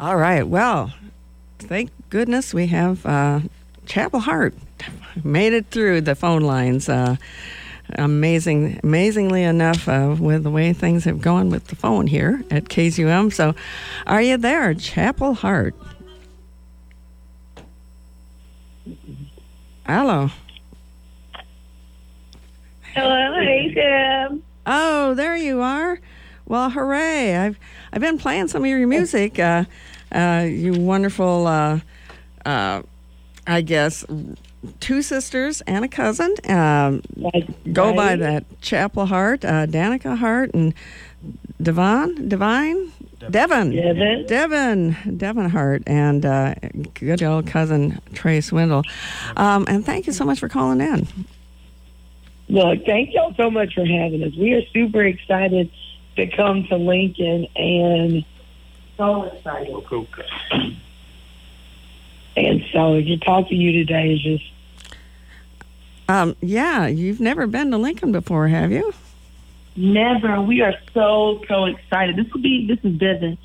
All right. Well, thank goodness we have uh, Chapel Hart made it through the phone lines. Uh, amazing, amazingly enough, uh, with the way things have gone with the phone here at KZUM. So, are you there, Chapel Hart? Hello. Hello, hey Tim. Oh, there you are. Well, hooray! I've I've been playing some of your music. Uh, you wonderful, uh, uh, I guess, two sisters and a cousin. Um, go by that Chapel Hart, uh, Danica Hart, and Devynn, Divine, Devynn, Devynn. Devynn, Devynn Hart, and uh, good old cousin Trea Swindle. Um, and thank you so much for calling in. Look, thank y'all so much for having us. We are super excited to come to Lincoln and so excited. And so to talk to you today is just Um, yeah, you've never been to Lincoln before, have you? never. We are so so excited. This will be this is Devynn.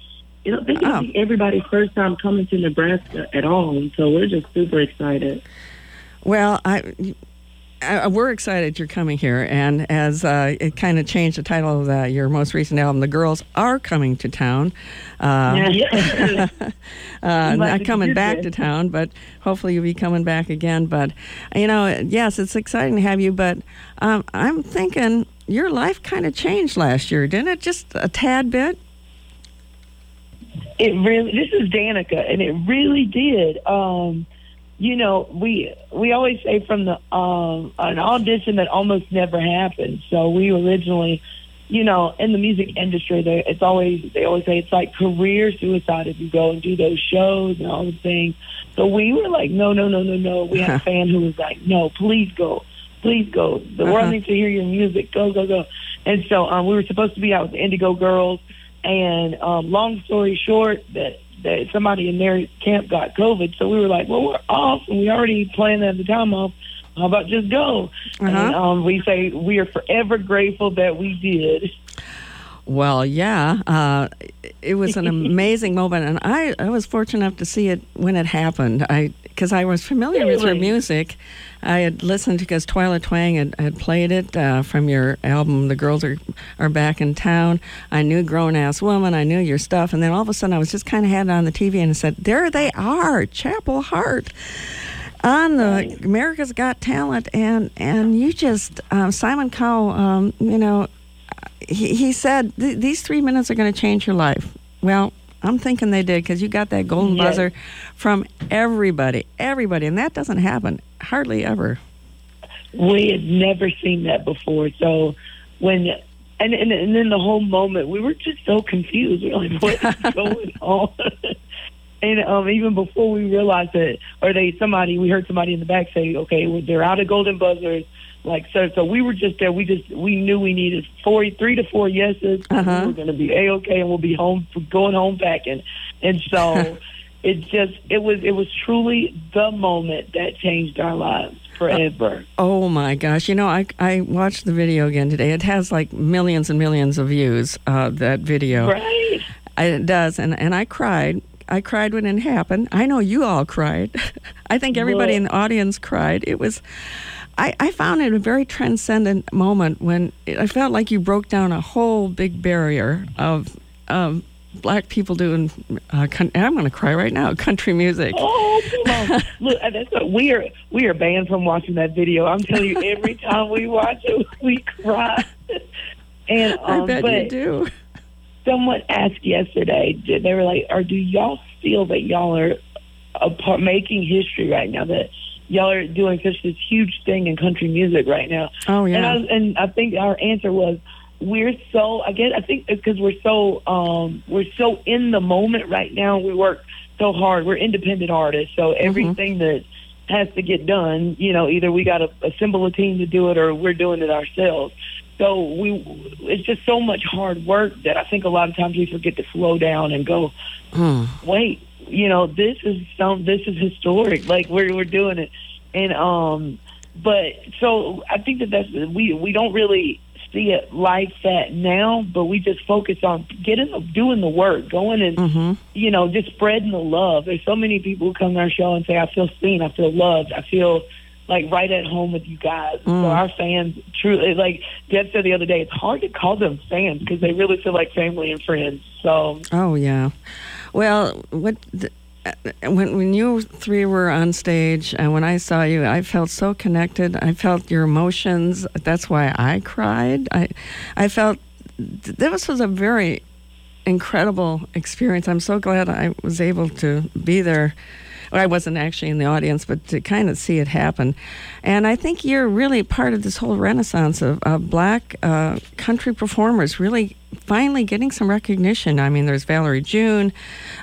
It'll, this will Oh. be everybody's first time coming to Nebraska at all, so we're just super excited. Well, I, I we're excited you're coming here, and as uh, it kind of changed the title of the, your most recent album, "The Girls Are Coming to Town." Uh, Yeah. uh, not coming back that. to town, but hopefully you'll be coming back again. But you know, yes, it's exciting to have you. But um, I'm thinking your life kind of changed last year, didn't it? Just a tad bit. It really. This is Danica, and it really did. Um, you know, we we always say from the um, an audition that almost never happened. So we originally, you know, in the music industry, they, it's always they always say it's like career suicide if you go and do those shows and all the things. So we were like, no, no, no, no, no. We had a fan who was like, no, please go, please go. The Uh-huh. world needs to hear your music. Go, go, go. And so um, we were supposed to be out with the Indigo Girls. And um, long story short, that that somebody in their camp got COVID, so we were like, well, we're off, and we already planned at the time off. How about just go? And Uh-huh. um, we say we are forever grateful that we did. Well, yeah, uh, it was an amazing moment, and I, I was fortunate enough to see it when it happened. I because I was familiar with your music. I had listened because Twyla Twang had, had played it uh, from your album. The girls are are back in town. I knew Grown Ass Woman. I knew your stuff, and then all of a sudden I was just kind of had it on the TV and I said, "There they are, Chapel Hart." on the America's Got Talent, and and you just um, Simon Cowell, um, you know, he, he said th- these three minutes are going to change your life. Well, I'm thinking they did because you got that golden Yes. buzzer from everybody, everybody, and that doesn't happen hardly ever. we had never seen that before. So when and and, and then the whole moment, we were just so confused. We were like, "What is going on?" and um, even before we realized it, or they somebody we heard somebody in the back say, "Okay, well, they're out of golden buzzers." Like so, so we were just there. We just we knew we needed four, three to four yeses. Uh-huh. We were going to be a okay, and we'll be home going home packing. And so it just it was it was truly the moment that changed our lives forever. Oh my gosh! You know, I I watched the video again today. It has like millions and millions of views. Uh, that video. Right. It does, and and I cried. I cried when it happened. I know you all cried. I think everybody Well- in the audience cried. It was. I, I found it a very transcendent moment when it, I felt like you broke down a whole big barrier of black people doing. Uh, con- and I'm going to cry right now. Country music. Oh, come on. Look, that's what, we are we are banned from watching that video. I'm telling you, every time we watch it, we cry. And um, I bet but you do. someone asked yesterday, they were like, "Or do y'all feel that y'all are a part, making history right now? That y'all are doing such this huge thing in country music right now?" Oh And I, yeah. was- and I think our answer was we're so I guess I think it's because we're so um we're so in the moment right now. We work so hard. We're independent artists, so everything that has to get done, you know, either we got to assemble a team to do it or we're doing it ourselves. So we it's just so much hard work that I think a lot of times we forget to slow down and go, Hmm. wait, you know, this is some this is historic. Like we're we're doing it, and um, but so I think that that's we we don't really see it like that now, but we just focus on getting the, doing the work, going and Mm-hmm. you know just spreading the love. There's so many people who come to our show and say, "I feel seen, I feel loved, I feel like right at home with you guys." So Mm. our fans truly, like Deb said the other day, it's hard to call them fans because they really feel like family and friends. So Oh yeah. Well, what the, uh, when when you three were on stage and when I saw you, I felt so connected. I felt your emotions. That's why I cried. I I felt this was a very incredible experience. I'm so glad I was able to be there. Well, I wasn't actually in the audience, but to kind of see it happen. And I think you're really part of this whole renaissance of, of black uh, country performers really finally getting some recognition. I mean, there's Valerie June,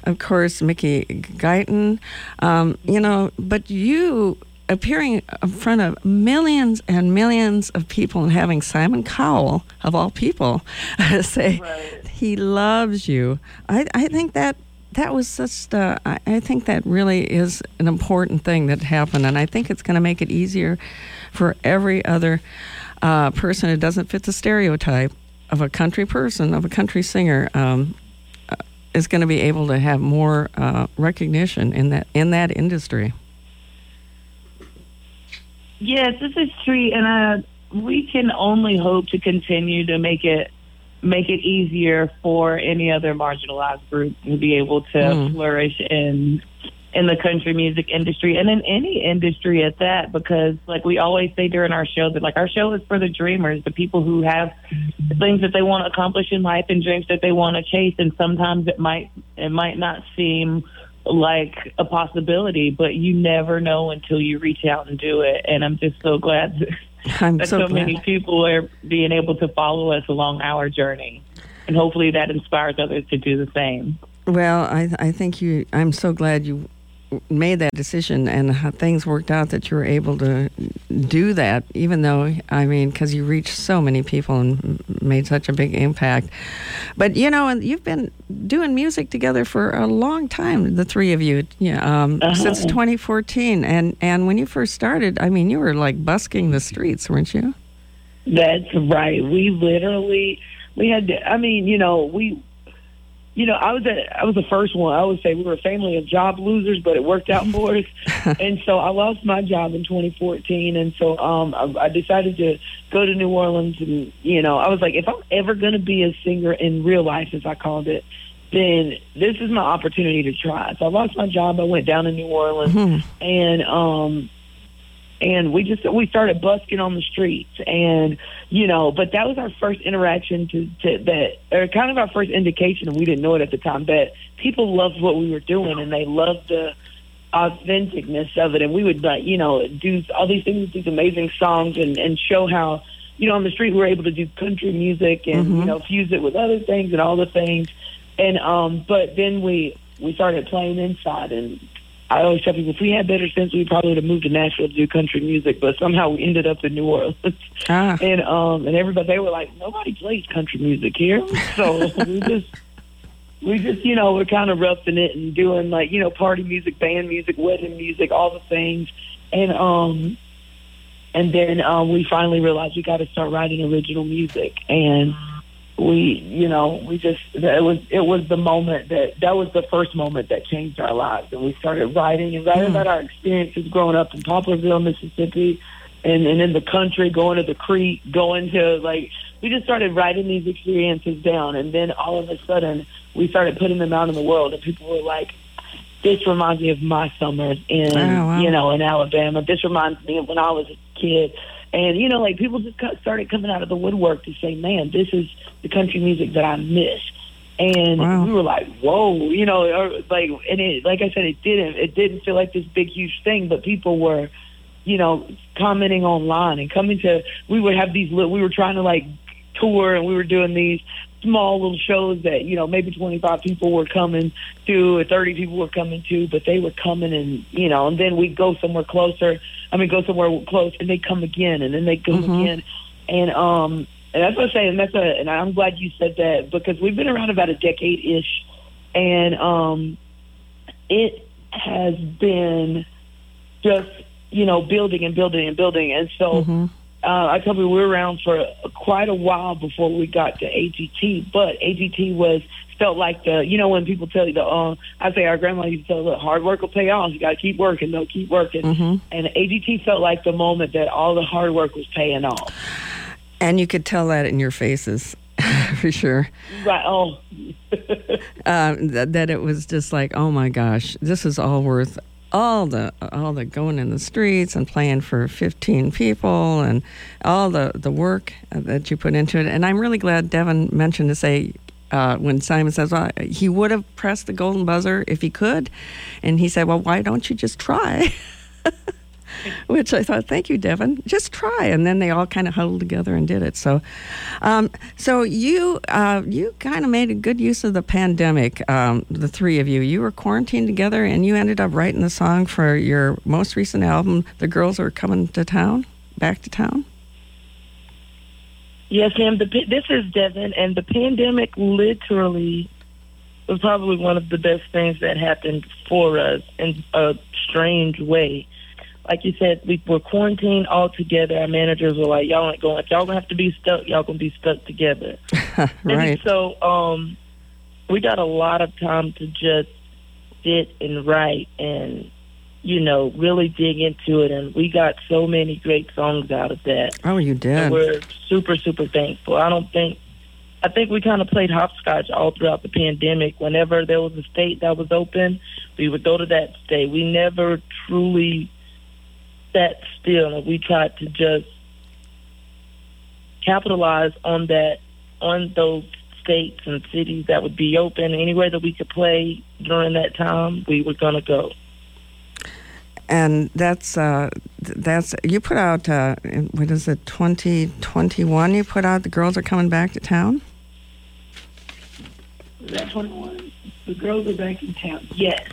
of course, Mickey Guyton, um, you know, but you appearing in front of millions and millions of people and having Simon Cowell, of all people, say Right. he loves you. I, I think that that was. Uh, I, I think that really is an important thing that happened, and I think it's going to make it easier for every other uh, person who doesn't fit the stereotype of a country person, of a country singer. Um, uh, is going to be able to have more uh, recognition in that in that industry. Yes, this is true, and uh, we can only hope to continue to make it make it easier for any other marginalized group to be able to Mm. flourish in in the country music industry and in any industry at that because like we always say during our show that like our show is for the dreamers the people who have things that they want to accomplish in life and dreams that they want to chase and sometimes it might it might not seem like a possibility but you never know until you reach out and do it and i'm just so glad I'm that so, so, glad. many people are being able to follow us along our journey and hopefully that inspires others to do the same Well, I I think you. I'm so glad you made that decision and how things worked out that you were able to do that. Even though I mean, because you reached so many people and made such a big impact. But you know, and you've been doing music together for a long time. The three of you, yeah, um, Uh-huh. since 2014. And and when you first started, I mean, you were like busking the streets, weren't you? That's right. We literally we had to I mean, you know, we you know, I was a, I was the first one. I always say we were a family of job losers, but it worked out for us. and so I lost my job in 2014, and so um, I, I decided to go to New Orleans. And you know, I was like, if I'm ever going to be a singer in real life, as I called it, then this is my opportunity to try. So I lost my job. I went down to New Orleans, Mhm. and um, and we just we started busking on the streets and you know but that was our first interaction to, to that or kind of our first indication and we didn't know it at the time that people loved what we were doing and they loved the authenticness of it and we would like you know do all these things these amazing songs and and show how you know on the street we were able to do country music and Mhm. you know fuse it with other things and all the things and um but then we we started playing inside and I always tell people if we had better sense, we probably would have moved to Nashville to do country music. But somehow we ended up in New Orleans, Ah, and um, and everybody they were like, nobody plays country music here. So we just we just you know we're kind of roughing it and doing like you know party music, band music, wedding music, all the things, and um, and then um, we finally realized we got to start writing original music and we you know we just it was it was the moment that that was the first moment that changed our lives and we started writing and writing Hmm. about our experiences growing up in Poplarville, Mississippi and and in the country going to the creek going to like we just started writing these experiences down and then all of a sudden we started putting them out in the world and people were like this reminds me of my summers in Oh, wow. you know in Alabama this reminds me of when I was a kid and you know like people just started coming out of the woodwork to say man this is the country music that I miss and Wow. we were like whoa you know or like and it like I said it didn't it didn't feel like this big huge thing but people were you know commenting online and coming to we would have these we were trying to like tour and we were doing these small little shows that you know maybe 25 people were coming to or 30 people were coming to but they were coming and you know and then we'd go somewhere closer i mean go somewhere close and they come again and then they come Mhm. again and um and that's what i'm saying that's a and i'm glad you said that because we've been around about a decade ish and um it has been just you know building and building and building and so mhm. Uh, I told you we were around for quite a while before we got to AGT, but AGT was felt like the you know when people tell you the uh, I say our grandma used to tell look hard work will pay off. You got to keep working. They'll keep working. Mm-hmm. And AGT felt like the moment that all the hard work was paying off. And you could tell that in your faces. for sure. Right. Oh. uh, that, that it was just like, oh my gosh, this is all worth all the all the going in the streets and playing for 15 people and all the the work that you put into it and i'm really glad Devynn mentioned to say uh, when Simon says well, he would have pressed the golden buzzer if he could, and he said, "Well, why don't you just try?" which I thought, thank you, Devynn. Just try, and then they all kind of huddled together and did it. So, um, so you uh, you kind of made a good use of the pandemic. Um, the three of you, you were quarantined together, and you ended up writing the song for your most recent album. The girls are coming to town, back to town. Yes, ma'am. The, this is Devynn, and the pandemic literally was probably one of the best things that happened for us in a strange way like you said, we were quarantined all together. Our managers were like, "Y'all ain't going. Y'all gonna have to be stuck. Y'all gonna be stuck together." right. And so, um, we got a lot of time to just sit and write and, you know, really dig into it. And we got so many great songs out of that. Oh, you did. And we're super, super thankful. I don't think. I think we kind of played hopscotch all throughout the pandemic. Whenever there was a state that was open, we would go to that state. We never truly sat still and we tried to just capitalize on that, on those states and cities that would be open. Anywhere that we could play during that time, we were going to go. And that's uh, that's you put out uh, what is it twenty twenty one? You put out the girls are coming back to town. Is that twenty one? The girls are back in town. Yes.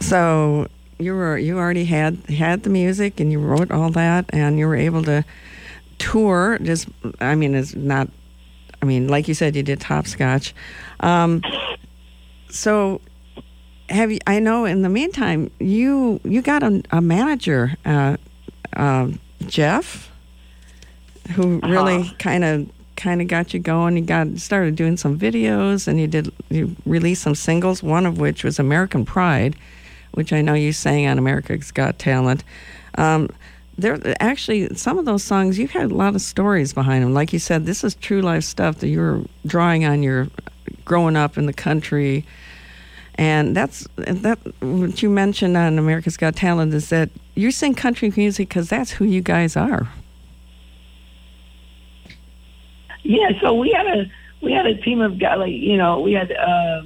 So you were you already had had the music and you wrote all that and you were able to tour just i mean it's not i mean like you said you did hopscotch. Um, so have you i know in the meantime you you got a, a manager uh, uh, jeff who uh-huh. really kind of kind of got you going. You got started doing some videos and you did you released some singles one of which was american pride which I know you sang on America's Got Talent. Um, there actually some of those songs you had a lot of stories behind them. Like you said, this is true life stuff that you were drawing on your growing up in the country. And that's that. What you mentioned on America's Got Talent is that you sing country music because that's who you guys are. Yeah, so we had a we had a team of guys like you know we had uh,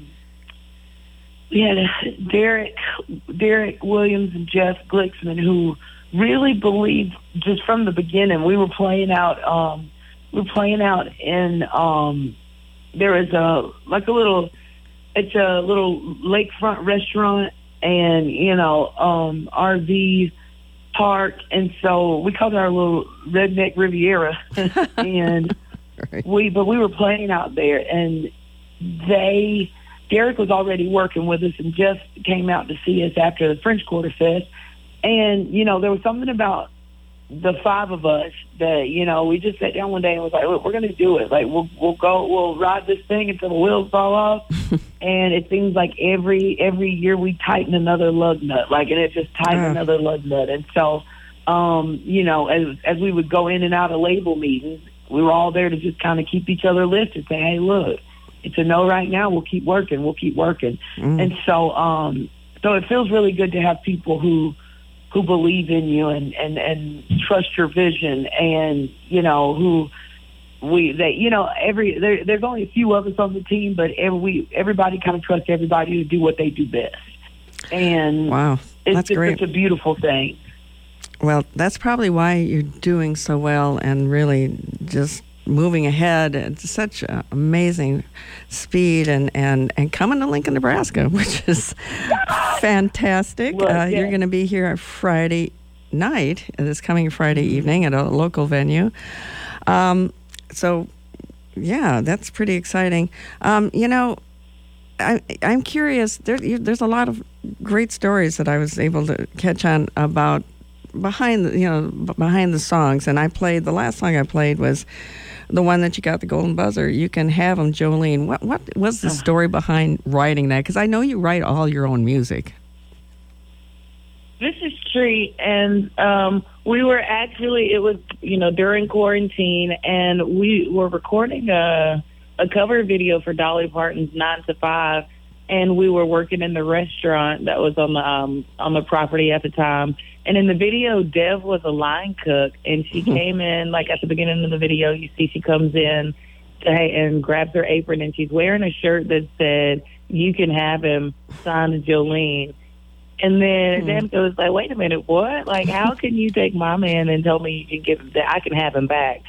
we had Derek Derek Williams and Jeff Glicksman who really believed just from the beginning. We were playing out um we were playing out in um there is a like a little it's a little lakefront restaurant and you know um RV park and so we called it our little redneck Riviera and right. we but we were playing out there and they Derek was already working with us and just came out to see us after the French Quarter Fest. And, you know, there was something about the five of us that, you know, we just sat down one day and was like, look, we're going to do it. Like, we'll, we'll go, we'll ride this thing until the wheels fall off. and it seems like every, every year we tighten another lug nut, like, and it just tightened yeah. another lug nut. And so, um, you know, as, as we would go in and out of label meetings, we were all there to just kind of keep each other lifted, say, hey, look, it's a no right now. We'll keep working. We'll keep working. Mm. And so, um, so it feels really good to have people who, who believe in you and, and, and trust your vision and, you know, who we, they, you know, every, there, there's only a few of us on the team, but every, we, everybody kind of trusts everybody to do what they do best. And wow, that's it's, great. It's a beautiful thing. Well, that's probably why you're doing so well and really just moving ahead at such amazing speed and, and, and coming to Lincoln, Nebraska, which is fantastic. Well, uh, You're going to be here Friday night, this coming Friday evening at a local venue. Um, so, yeah, that's pretty exciting. Um, you know, I, I'm curious. There, there's a lot of great stories that I was able to catch on about behind the you know behind the songs, and I played the last song I played was the one that you got the golden buzzer. You can have them, Jolene. What what was the story behind writing that? Because I know you write all your own music. This is Tree, and um, we were actually it was you know during quarantine, and we were recording a a cover video for Dolly Parton's Nine to Five, and we were working in the restaurant that was on the um, on the property at the time. And in the video, Dev was a line cook, and she came in like at the beginning of the video. You see, she comes in to, and grabs her apron, and she's wearing a shirt that said "You can have him," signed to Jolene. And then Hmm. Dev goes like, "Wait a minute, what? Like, how can you take my man and tell me you can give that I can have him back?"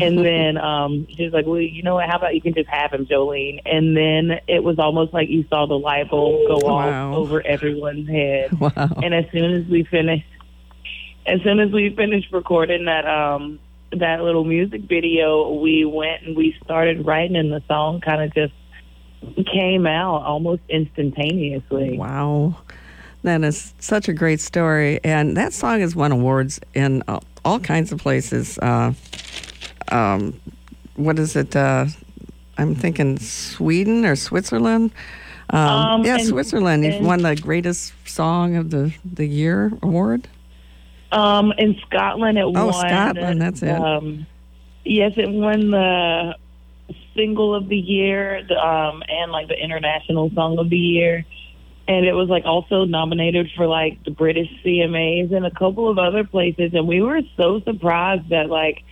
And then um, she's like, "Well, you know what? How about you can just have him, Jolene?" And then it was almost like you saw the light bulb go Wow. off over everyone's head. Wow. And as soon as we finished, as soon as we finished recording that um that little music video, we went and we started writing, and the song kind of just came out almost instantaneously. Wow. That is such a great story. And that song has won awards in uh, all kinds of places. Uh, um, what is it? Uh, I'm thinking Sweden or Switzerland. Um, Um, yeah, and- Switzerland. You've won the greatest song of the, the year award. Um, in Scotland, it Oh, won. Scotland, that's it. Um, yes, it won the single of the year, the, um, and like the international song of the year. And it was like also nominated for like the British CMAs and a couple of other places. And we were so surprised that like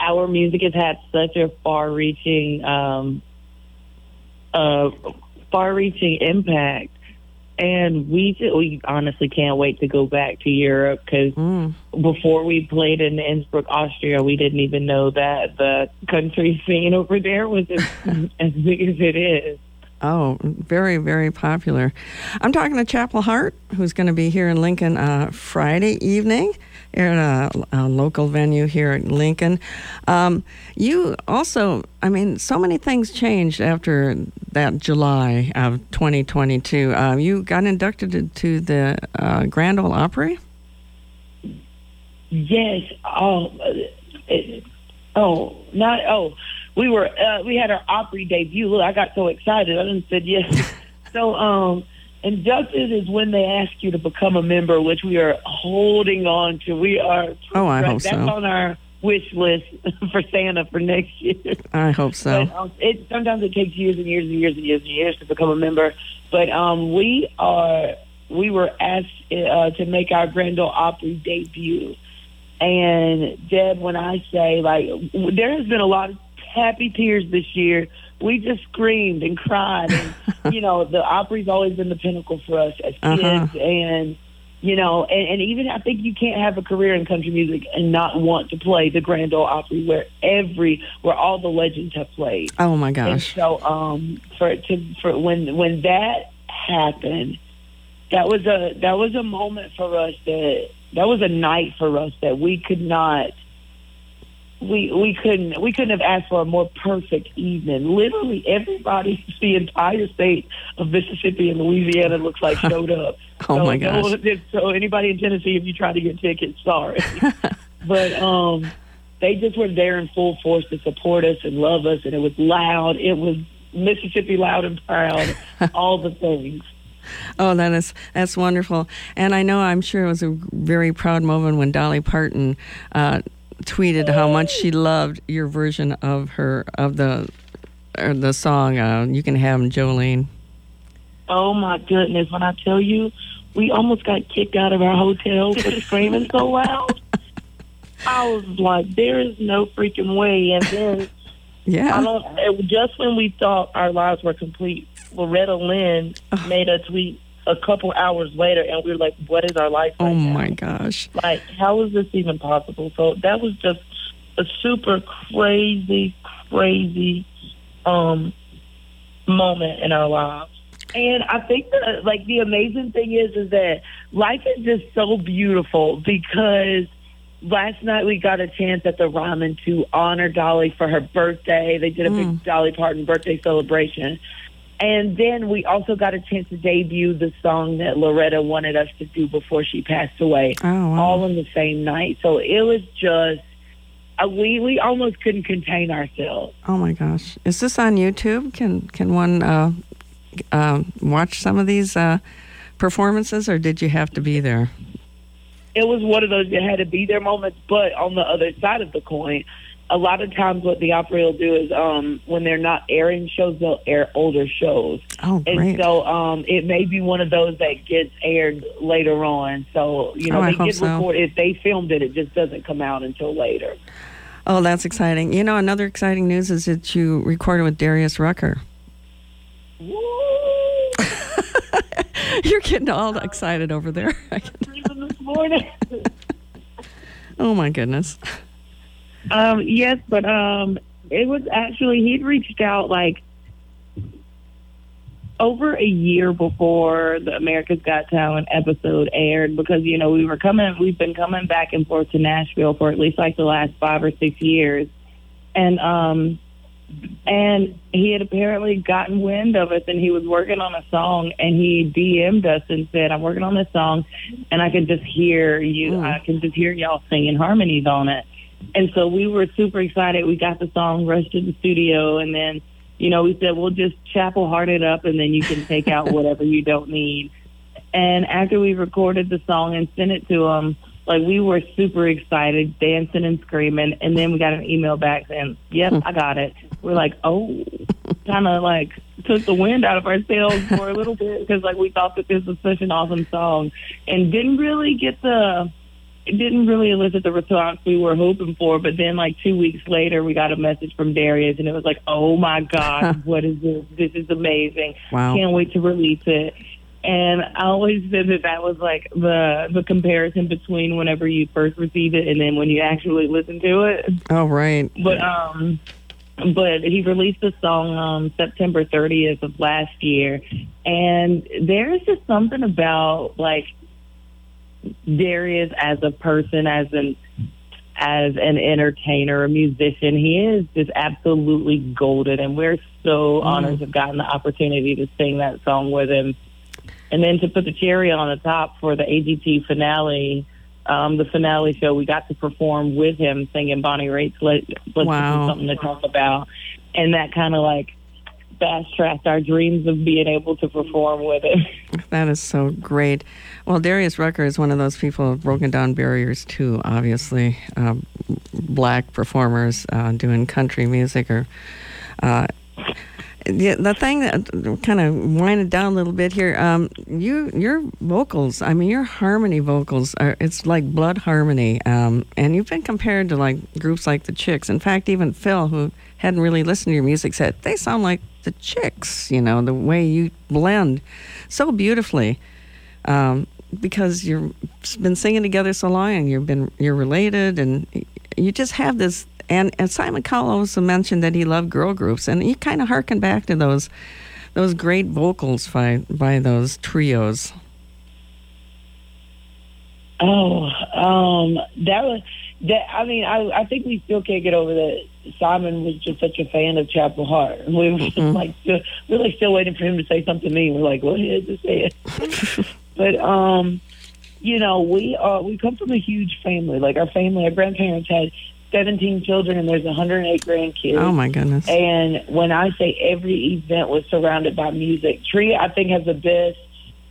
our music has had such a far-reaching, um, uh, far-reaching impact. And we we honestly can't wait to go back to Europe because Mm. before we played in Innsbruck, Austria, we didn't even know that the country scene over there was as, as big as it is. Oh, very, very popular. I'm talking to Chapel Hart, who's going to be here in Lincoln uh, Friday evening at a, a local venue here in Lincoln. Um, you also, I mean, so many things changed after that July of 2022. Uh, you got inducted to the uh, Grand Ole Opry. Yes. Oh, uh, it, oh, not oh. We were uh, we had our Opry debut. Look, I got so excited. I didn't said yes. so um, inducted is when they ask you to become a member, which we are holding on to. We are. Oh, I hope that's so. on our wish list for Santa for next year. I hope so. But, um, it sometimes it takes years and years and years and years and years to become a member. But um, we are we were asked uh, to make our Grand Ole Opry debut. And Deb, when I say like, there has been a lot of happy tears this year. We just screamed and cried, and you know, the Opry's always been the pinnacle for us as kids, Uh-huh. and you know, and, and even I think you can't have a career in country music and not want to play the Grand Ole Opry, where every where all the legends have played. Oh my And gosh. so, um, for it to for when when that happened, that was a that was a moment for us that that was a night for us that we could not we we couldn't we couldn't have asked for a more perfect evening. Literally everybody, the entire state of Mississippi and Louisiana looks like showed up. Oh so, my no- gosh. so anybody in Tennessee, if you try to get tickets, sorry. but um, they just were there in full force to support us and love us, and it was loud. It was Mississippi loud and proud, all the things. Oh, that is that's wonderful, and I know I'm sure it was a very proud moment when Dolly Parton uh, tweeted how much she loved your version of her of the or the song uh, "You Can Have 'Em, Jolene." Oh my goodness! When I tell you, we almost got kicked out of our hotel for screaming so loud. I was like, "There is no freaking way!" And then yeah, I don't. It, just when we thought our lives were complete, Loretta Lynn made a tweet a couple hours later, and we were like, "What is our life?" oh right now? my gosh, Like, how is this even possible? So that was just a super crazy, crazy um, moment in our lives. And I think that, like, the amazing thing is, is that life is just so beautiful because last night we got a chance at the Ryman to honor Dolly for her birthday. They did a Mm. big Dolly Parton birthday celebration. And then we also got a chance to debut the song that Loretta wanted us to do before she passed away, Oh, wow. all in the same night. So it was just uh, we we almost couldn't contain ourselves. Oh my gosh. Is this on YouTube? Can can one uh, uh, watch some of these uh, performances, or did you have to be there? It was one of those that had to be there moments. But on the other side of the coin, a lot of times what the Opry will do is um, when they're not airing shows, they'll air older shows. Oh, And great. so um, it may be one of those that gets aired later on. So, you know, Oh, they did so. record If they filmed it, it just doesn't come out until later. Oh, that's exciting. You know, another exciting news is that you recorded with Darius Rucker. Woo! You're getting all excited over there. This morning. oh my goodness. Um, yes, but um, it was actually he'd reached out like over a year before the America's Got Talent episode aired because you know we were coming, we've been coming back and forth to Nashville for at least like the last five or six years, and um, and he had apparently gotten wind of us and he was working on a song and he DM'd us and said, I'm working on this song and I can just hear you, Mm. I can just hear y'all singing harmonies on it. And so we were super excited. We got the song, rushed to the studio, and then, you know, we said, we'll just chapel heart it up and then you can take out whatever you don't need. And after we recorded the song and sent it to them, like we were super excited, dancing and screaming. And then we got an email back saying, yep, I got it. We're like, oh, kind of like took the wind out of our sails for a little bit because like we thought that this was such an awesome song and didn't really get the it didn't really elicit the response we were hoping for. But then, like two weeks later, we got a message from Darius, and it was like, "Oh my God, what is this? This is amazing! Wow. Can't wait to release it." And I always said that that was like the the comparison between whenever you first receive it and then when you actually listen to it. Oh, right. But um, but he released the song um September 30th of last year, and there's just something about like Darius as a person, as an as an entertainer, a musician. He is just absolutely golden, and we're so honored to have gotten the opportunity to sing that song with him. And then to put the cherry on the top for the AGT finale, um, the finale show, we got to perform with him singing Bonnie Raitt's Let, Let's Wow. Do Something to Talk About. And that kind of like fast tracked our dreams of being able to perform with it. That is so great. Well, Darius Rucker is one of those people broken down barriers too, obviously. Um, black performers uh, doing country music or. Uh, the, the thing that kind of winded down a little bit here, um, you your vocals, I mean your harmony vocals are it's like blood harmony, um, and you've been compared to like groups like the Chicks. In fact, even Phil, who hadn't really listened to your music, said they sound like the Chicks. You know the way you blend so beautifully, um, because you've been singing together so long, and you've been you're related, and you just have this. And, and Simon Cowell also mentioned that he loved girl groups, and he kind of harken back to those those great vocals by by those trios. Oh, um, that was that. I mean, I I think we still can't get over that. Simon was just such a fan of Chapel Hart, and we were just Mhm. like, still, we we're like still waiting for him to say something mean. We're like, go ahead, just say it. but um, you know, we are we come from a huge family. Like our family, our grandparents had seventeen children, and there's 108 grandkids. Oh my goodness! And when I say every event was surrounded by music, Tree I think has the best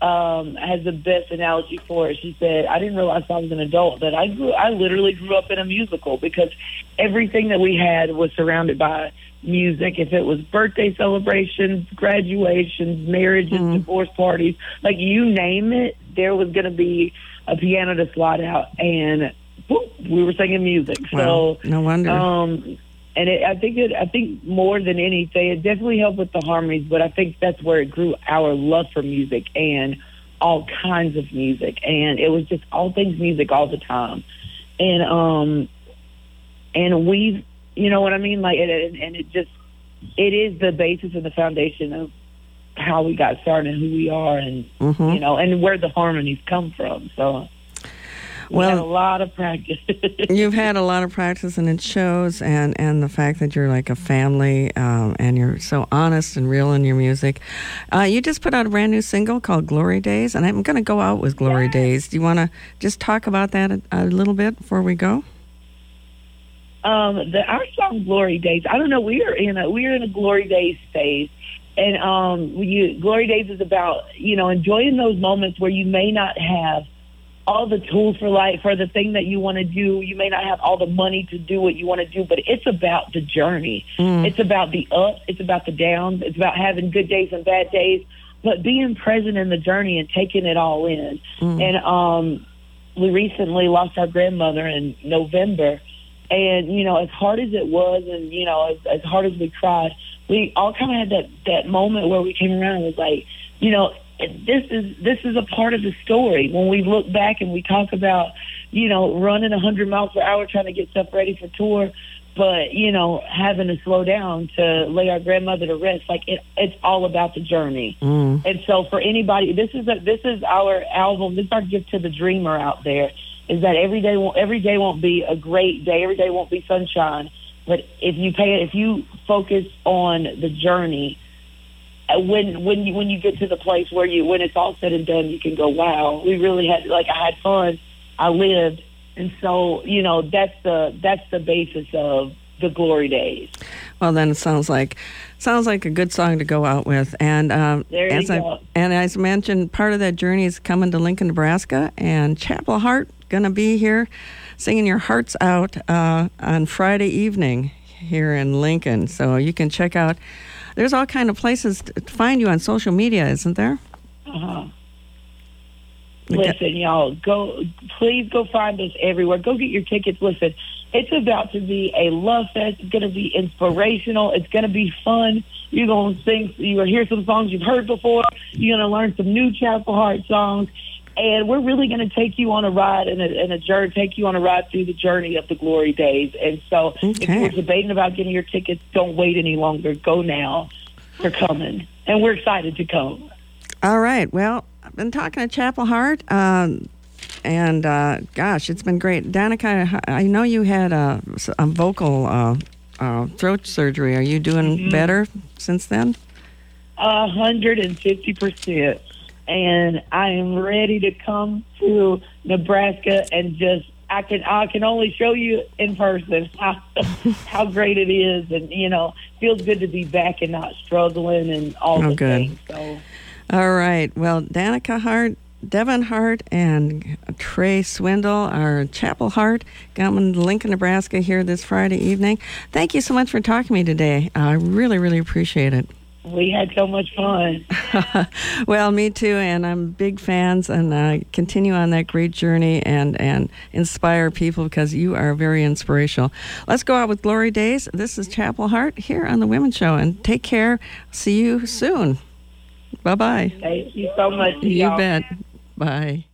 um, has the best analogy for it. She said, "I didn't realize I was an adult but I grew. I literally grew up in a musical because everything that we had was surrounded by music. If it was birthday celebrations, graduations, marriages, Mhm. divorce parties, like you name it, there was going to be a piano to slide out, and whoop, we were singing music. Wow, So." no wonder. Um, and it, I think it, I think more than anything, it definitely helped with the harmonies. But I think that's where it grew our love for music and all kinds of music, and it was just all things music all the time. And um, and we, you know what I mean, like, and, and it just it is the basis and the foundation of how we got started and who we are, and Mhm. you know, and where the harmonies come from. So Well- had a lot of practice. You've had a lot of practice, and it shows. And and the fact that you're like a family, um, and you're so honest and real in your music. Uh, you just put out a brand new single called "Glory Days," and I'm going to go out with "Glory Yes. Days." Do you want to just talk about that a, a little bit before we go? um, the our song "Glory Days." I don't know. We are in a we are in a Glory Days phase, and um, you, Glory Days is about you know enjoying those moments where you may not have all the tools for life for the thing that you want to do. You may not have all the money to do what you want to do, but it's about the journey. Mm. It's about the ups. It's about the downs. It's about having good days and bad days, but being present in the journey and taking it all in. Mm. And um, we recently lost our grandmother in November. And, you know, as hard as it was and, you know, as, as hard as we cried, we all kind of had that, that moment where we came around and was like, you know, this is this is a part of the story. When we look back and we talk about, you know, running a 100 miles per hour trying to get stuff ready for tour, but, you know, having to slow down to lay our grandmother to rest, like it, it's all about the journey. Mm. And so for anybody, this is a, this is our album. This is our gift to the dreamer out there. Is that every day won't every day won't be a great day. Every day won't be sunshine. But if you pay, if you focus on the journey, when when you when you get to the place where you when it's all said and done, you can go, wow, we really had like I had fun, I lived, and so you know that's the that's the basis of the glory days. Well, then it sounds like sounds like a good song to go out with. And um, as I go. and as mentioned, part of that journey is coming to Lincoln, Nebraska, and Chapel Hart going to be here, singing your hearts out uh, on Friday evening here in Lincoln. So you can check out. There's all kind of places to find you on social media, isn't there? Uh-huh. Listen, y'all, go please go find us everywhere. Go get your tickets. Listen, it's about to be a love fest. It's going to be inspirational. It's going to be fun. You're going to sing. You're going to hear some songs you've heard before. You're going to learn some new Chapel Hart songs, and we're really going to take you on a ride and a, and a journey. Take you on a ride through the journey of the glory days. And so, if you're debating about getting your tickets, don't wait any longer. Go now. They're coming, and we're excited to come. All right. Well, I've been talking to Chapel Hart, um, and uh, gosh, it's been great. Danica, I know you had a, a vocal uh, uh, throat surgery. Are you doing better since then? A hundred and fifty percent. And I am ready to come to Nebraska and just I can I can only show you in person how how great it is and you know, feels good to be back and not struggling and all Oh, the good. things. So All right. Well, Danica Hart, Devynn Hart, and Trea Swindle are Chapel Hart coming to Lincoln, Nebraska here this Friday evening. Thank you so much for talking to me today. I really, really appreciate it. We had so much fun. well, me too, and I'm big fans, and uh, continue on that great journey and and inspire people because you are very inspirational. Let's go out with Glory Days. This is Chapel Hart here on the Women's Show, and take care. See you soon. Bye bye. Thank you so much. You y'all. bet. Bye.